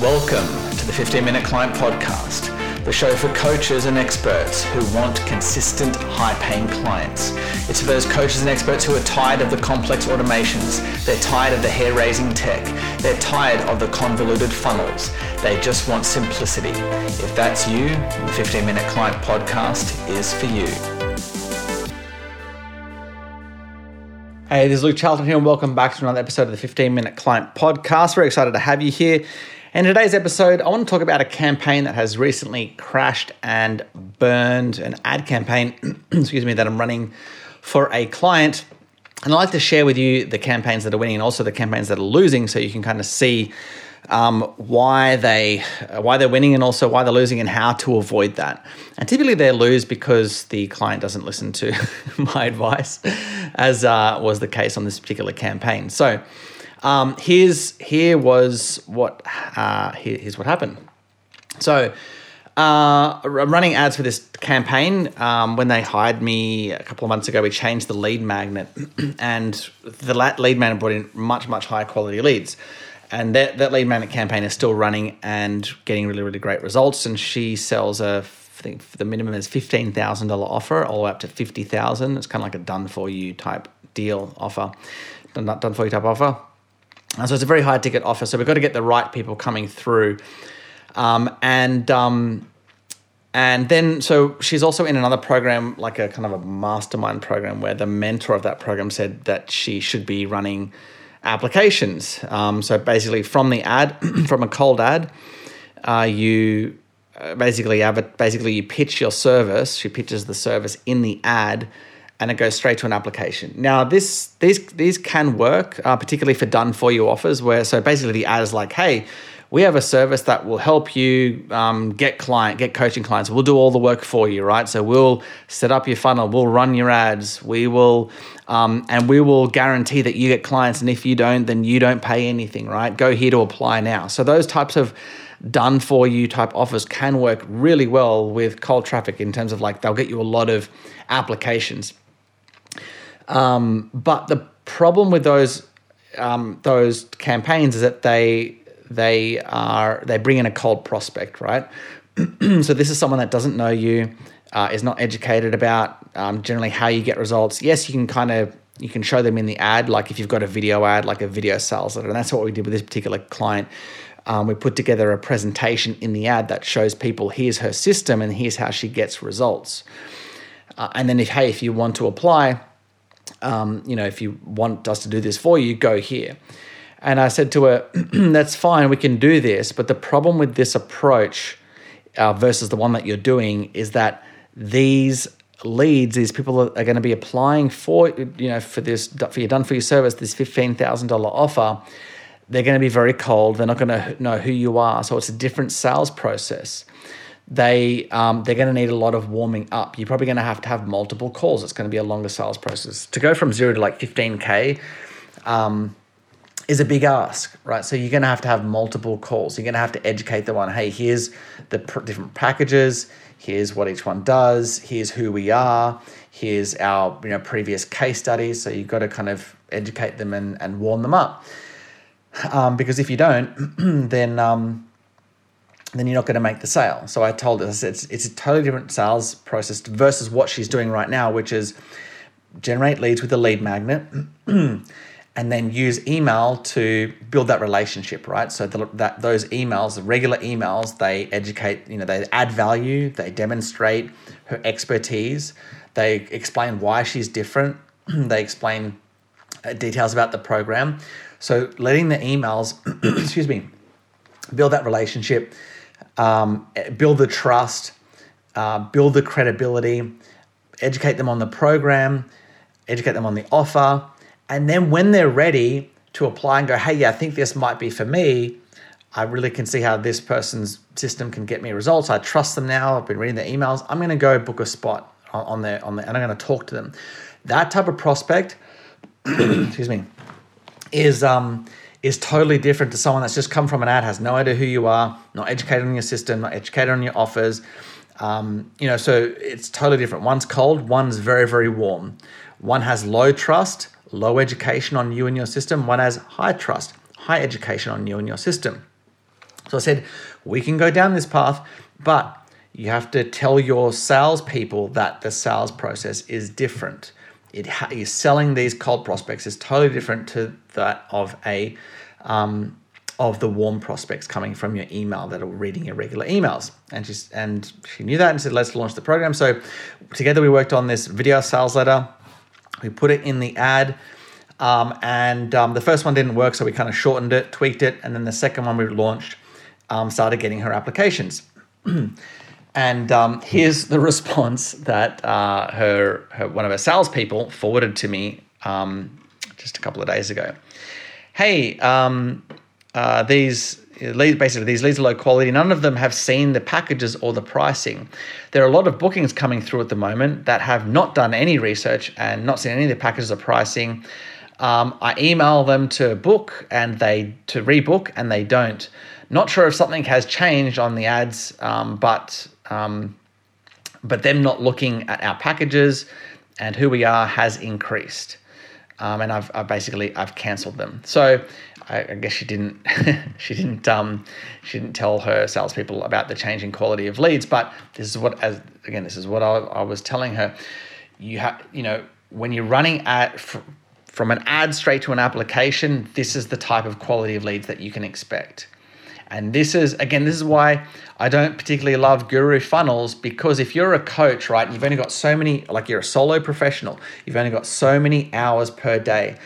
Welcome to the 15 Minute Client Podcast, the show for coaches and experts who want consistent, high paying clients. It's for those coaches and experts who are tired of the complex automations, they're tired of the hair raising tech, they're tired of the convoluted funnels, they just want simplicity. If that's you, the 15 Minute Client Podcast is for you. Hey, this is Luke Charlton here, and welcome back to another episode of the 15 Minute Client Podcast. Very excited to have you here. In today's episode, I want to talk about a campaign that has recently crashed and burned, an ad campaign, excuse me, that I'm running for a client. And I'd like to share with you the campaigns that are winning and also the campaigns that are losing so you can kind of see um, why they why they're winning and also why they're losing and how to avoid that. And typically they lose because the client doesn't listen to my advice, as uh, was the case on this particular campaign. So um, here's here was what uh, here, here's what happened. So. Uh, running ads for this campaign. Um, when they hired me a couple of months ago, we changed the lead magnet, and the lead magnet brought in much, much higher quality leads. And that, that lead magnet campaign is still running and getting really, really great results. And she sells a, I think the minimum is fifteen thousand dollar offer, all the way up to fifty thousand. It's kind of like a done for you type deal offer, done done for you type offer. And so it's a very high ticket offer. So we've got to get the right people coming through. Um, and um, and then so she's also in another program, like a kind of a mastermind program, where the mentor of that program said that she should be running applications. Um, so basically, from the ad, from a cold ad, uh, you uh, basically have. Basically, you pitch your service. She pitches the service in the ad and it goes straight to an application. Now, this these these can work, uh, particularly for done for you offers, where so basically the ad is like, hey, we have a service that will help you um, get client get coaching clients. We'll do all the work for you, right? So we'll set up your funnel, we'll run your ads, we will, um, and we will guarantee that you get clients. And if you don't, then you don't pay anything, right? Go here to apply now. So those types of done for you type offers can work really well with cold traffic in terms of like they'll get you a lot of applications. Um, but the problem with those um, those campaigns is that they they are they bring in a cold prospect, right? so this is someone that doesn't know you, uh, is not educated about um, generally how you get results. Yes, you can kind of you can show them in the ad, like if you've got a video ad, like a video sales letter, and that's what we did with this particular client. Um, we put together a presentation in the ad that shows people here's her system and here's how she gets results. Uh, and then if hey, if you want to apply, um, you know, if you want us to do this for you, go here. And I said to her, that's fine, we can do this. But the problem with this approach uh, versus the one that you're doing is that these leads, these people are, going to be applying for, you know, for this, for your done for your service, this $15,000 offer. They're going to be very cold. They're not going to know who you are. So it's a different sales process they um, they're going to need a lot of warming up. You're probably going to have to have multiple calls. It's going to be a longer sales process to go from zero to like 15k. Um, is a big ask, right? So you're going to have to have multiple calls. You're going to have to educate them on, hey, here's the pr- different packages. Here's what each one does. Here's who we are. Here's our you know previous case studies. So you've got to kind of educate them and, and warm them up. Um, because if you don't, then um, then you're not going to make the sale. So I told her, I said, it's, it's a totally different sales process versus what she's doing right now, which is generate leads with a lead magnet and then use email to build that relationship, right? So the, that those emails, the regular emails, they educate, you know, they add value, they demonstrate her expertise, they explain why she's different, they explain uh, details about the program. So letting the emails, excuse me, build that relationship um, build the trust, uh, build the credibility, educate them on the program, educate them on the offer. And then when they're ready to apply and go, hey, yeah, I think this might be for me, I really can see how this person's system can get me results. I trust them now. I've been reading their emails. I'm going to go book a spot on there, on there, and I'm going to talk to them. That type of prospect, excuse me, is um, is totally different to someone that's just come from an ad, has no idea who you are, not educated on your system, not educated on your offers. Um, you know, so it's totally different. One's cold, one's very, very warm. One has low trust, low education on you and your system. One has high trust, high education on you and your system. So I said, we can go down this path, but you have to tell your salespeople that the sales process is different. It you're selling these cold prospects is totally different to that of a um, of the warm prospects coming from your email that are reading your regular emails. And she's and she knew that and said, let's launch the program. So together we worked on this video sales letter. We put it in the ad. Um, and um, the first one didn't work, so we kind of shortened it, tweaked it, and then the second one we launched um, started getting her applications. and um, here's the response that uh, her, her one of her salespeople forwarded to me um, just a couple of days ago. Hey, um, uh, these basically these leads are low quality. None of them have seen the packages or the pricing. There are a lot of bookings coming through at the moment that have not done any research and not seen any of the packages or pricing. Um, I email them to book and they to rebook and they don't. Not sure if something has changed on the ads, um, but um, but them not looking at our packages and who we are has increased. Um, and I've, I've basically I've cancelled them. So I, I guess she didn't she didn't um, she didn't tell her salespeople about the changing quality of leads. But this is what as again this is what I, I was telling her. You have you know when you're running at from an ad straight to an application, this is the type of quality of leads that you can expect. And this is, again, this is why I don't particularly love guru funnels because if you're a coach, right, you've only got so many, like you're a solo professional, you've only got so many hours per day.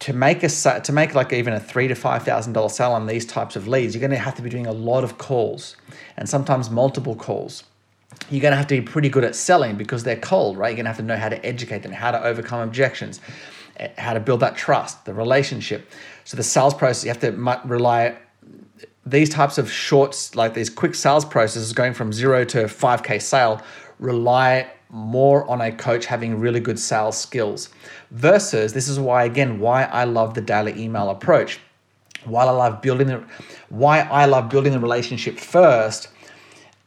To make a to make like even a three to five thousand dollar sale on these types of leads, you're going to have to be doing a lot of calls and sometimes multiple calls you're going to have to be pretty good at selling because they're cold, right? You're going to have to know how to educate them, how to overcome objections, eh, how to build that trust, the relationship. So the sales process, you have to rely these types of shorts, like these quick sales processes going from zero to 5K sale, rely more on a coach having really good sales skills. Versus, this is why, again, why I love the daily email approach. Why I love building the, why I love building the relationship first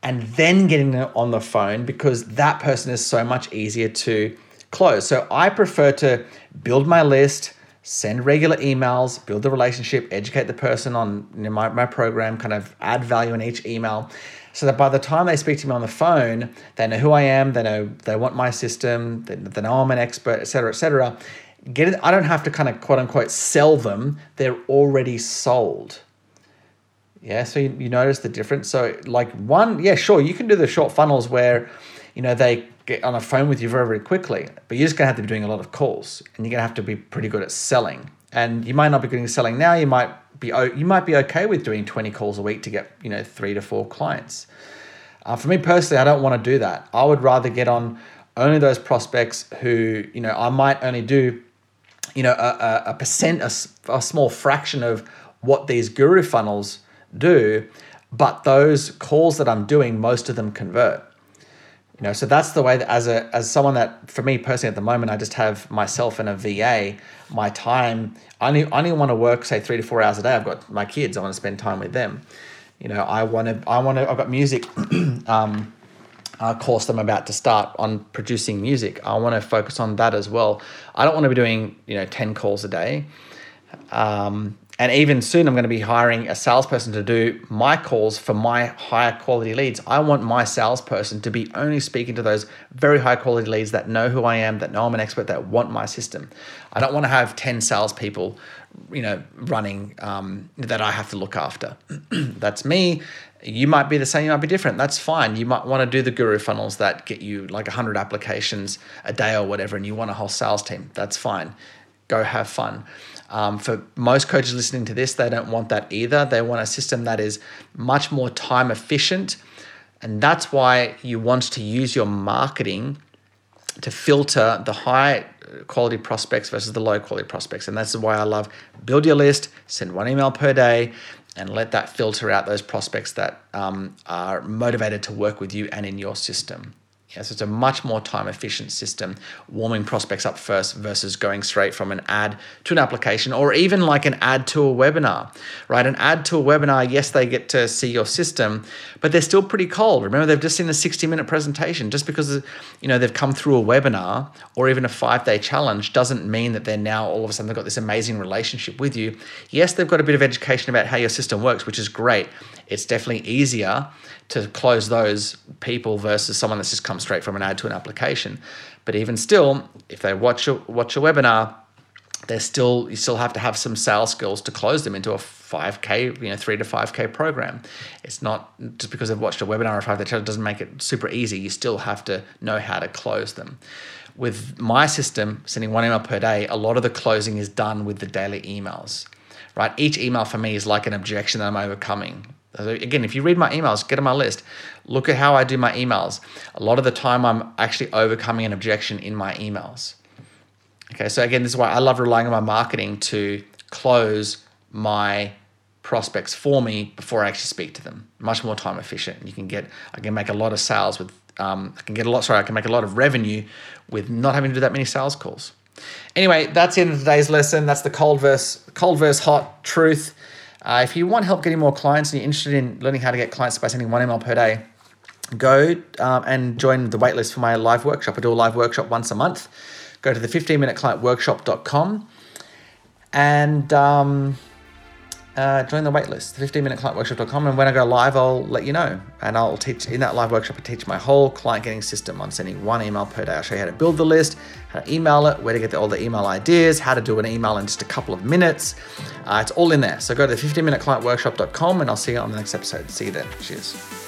and then getting on the phone because that person is so much easier to close. So I prefer to build my list, send regular emails, build the relationship, educate the person on you know, my, my program, kind of add value in each email so that by the time they speak to me on the phone, they know who I am, they know they want my system, they, they know I'm an expert, et cetera, et cetera. Get it, I don't have to kind of quote unquote sell them, they're already sold. Yeah, so you, you notice the difference. So, like, one, yeah, sure, you can do the short funnels where, you know, they get on a phone with you very, very quickly. But you're just gonna have to be doing a lot of calls, and you're gonna have to be pretty good at selling. And you might not be good at selling now. You might be you might be okay with doing 20 calls a week to get you know three to four clients. Uh, for me personally, I don't want to do that. I would rather get on only those prospects who you know I might only do you know a, a, percent a, a small fraction of what these guru funnels do, but those calls that I'm doing, most of them convert you know so that's the way that as a as someone that for me personally at the moment i just have myself and a va my time. I only, I only want to work say three to four hours a day. I've got my kids. I want to spend time with them. You know i want to i want to i've got music um, course that i'm about to start on producing music. I want to focus on that as well. I don't want to be doing you know 10 calls a day. Um, and even soon, I'm going to be hiring a salesperson to do my calls for my higher quality leads. I want my salesperson to be only speaking to those very high quality leads that know who I am, that know I'm an expert, that want my system. I don't want to have 10 salespeople, you know, running um, that I have to look after. That's me. You might be the same, you might be different. That's fine. You might want to do the guru funnels that get you like 100 applications a day or whatever, and you want a whole sales team. That's fine. Go have fun. Um, for most coaches listening to this, they don't want that either. They want a system that is much more time efficient. And that's why you want to use your marketing to filter the high quality prospects versus the low quality prospects. And that's why I love build your list, send one email per day, and let that filter out those prospects that um, are motivated to work with you and in your system. Yes, it's a much more time efficient system, warming prospects up first versus going straight from an ad to an application or even like an ad to a webinar, right? An ad to a webinar, yes, they get to see your system, but they're still pretty cold. Remember, they've just seen a 60 minute presentation. Just because, you know, they've come through a webinar or even a five day challenge doesn't mean that they're now all of a sudden they've got this amazing relationship with you. Yes, they've got a bit of education about how your system works, which is great. It's definitely easier to close those people versus someone that's just come straight from an ad to an application. But even still, if they watch a, watch a webinar, they're still you still have to have some sales skills to close them into a 5k you know 3 to 5k program. It's not just because they've watched a webinar or 5 day doesn't make it super easy. You still have to know how to close them. With my system sending one email per day a lot of the closing is done with the daily emails right? Each email for me is like an objection that i'm overcoming again, if you read my emails, get on my list. Look at how I do my emails. A lot of the time, I'm actually overcoming an objection in my emails. Okay, so again, this is why I love relying on my marketing to close my prospects for me before I actually speak to them. Much more time efficient. You can get, I can make a lot of sales with, um, I can get a lot. Sorry, I can make a lot of revenue with not having to do that many sales calls. Anyway, that's the end of today's lesson. That's the cold verse, cold verse hot truth. Uh, if you want help getting more clients and you're interested in learning how to get clients by sending one email per day, go um, and join the waitlist for my live workshop. I do a live workshop once a month. Go to the 15minuteclientworkshop.com and um, uh, join the waitlist, 15minuteclientworkshop.com. And when I go live, I'll let you know. And I'll teach in that live workshop, I teach my whole client getting system on sending one email per day. I'll show you how to build the list, how to email it, where to get all the email ideas, how to do an email in just a couple of minutes. Uh, it's all in there. So go to the 15minuteclientworkshop.com and I'll see you on the next episode. See you then. Cheers.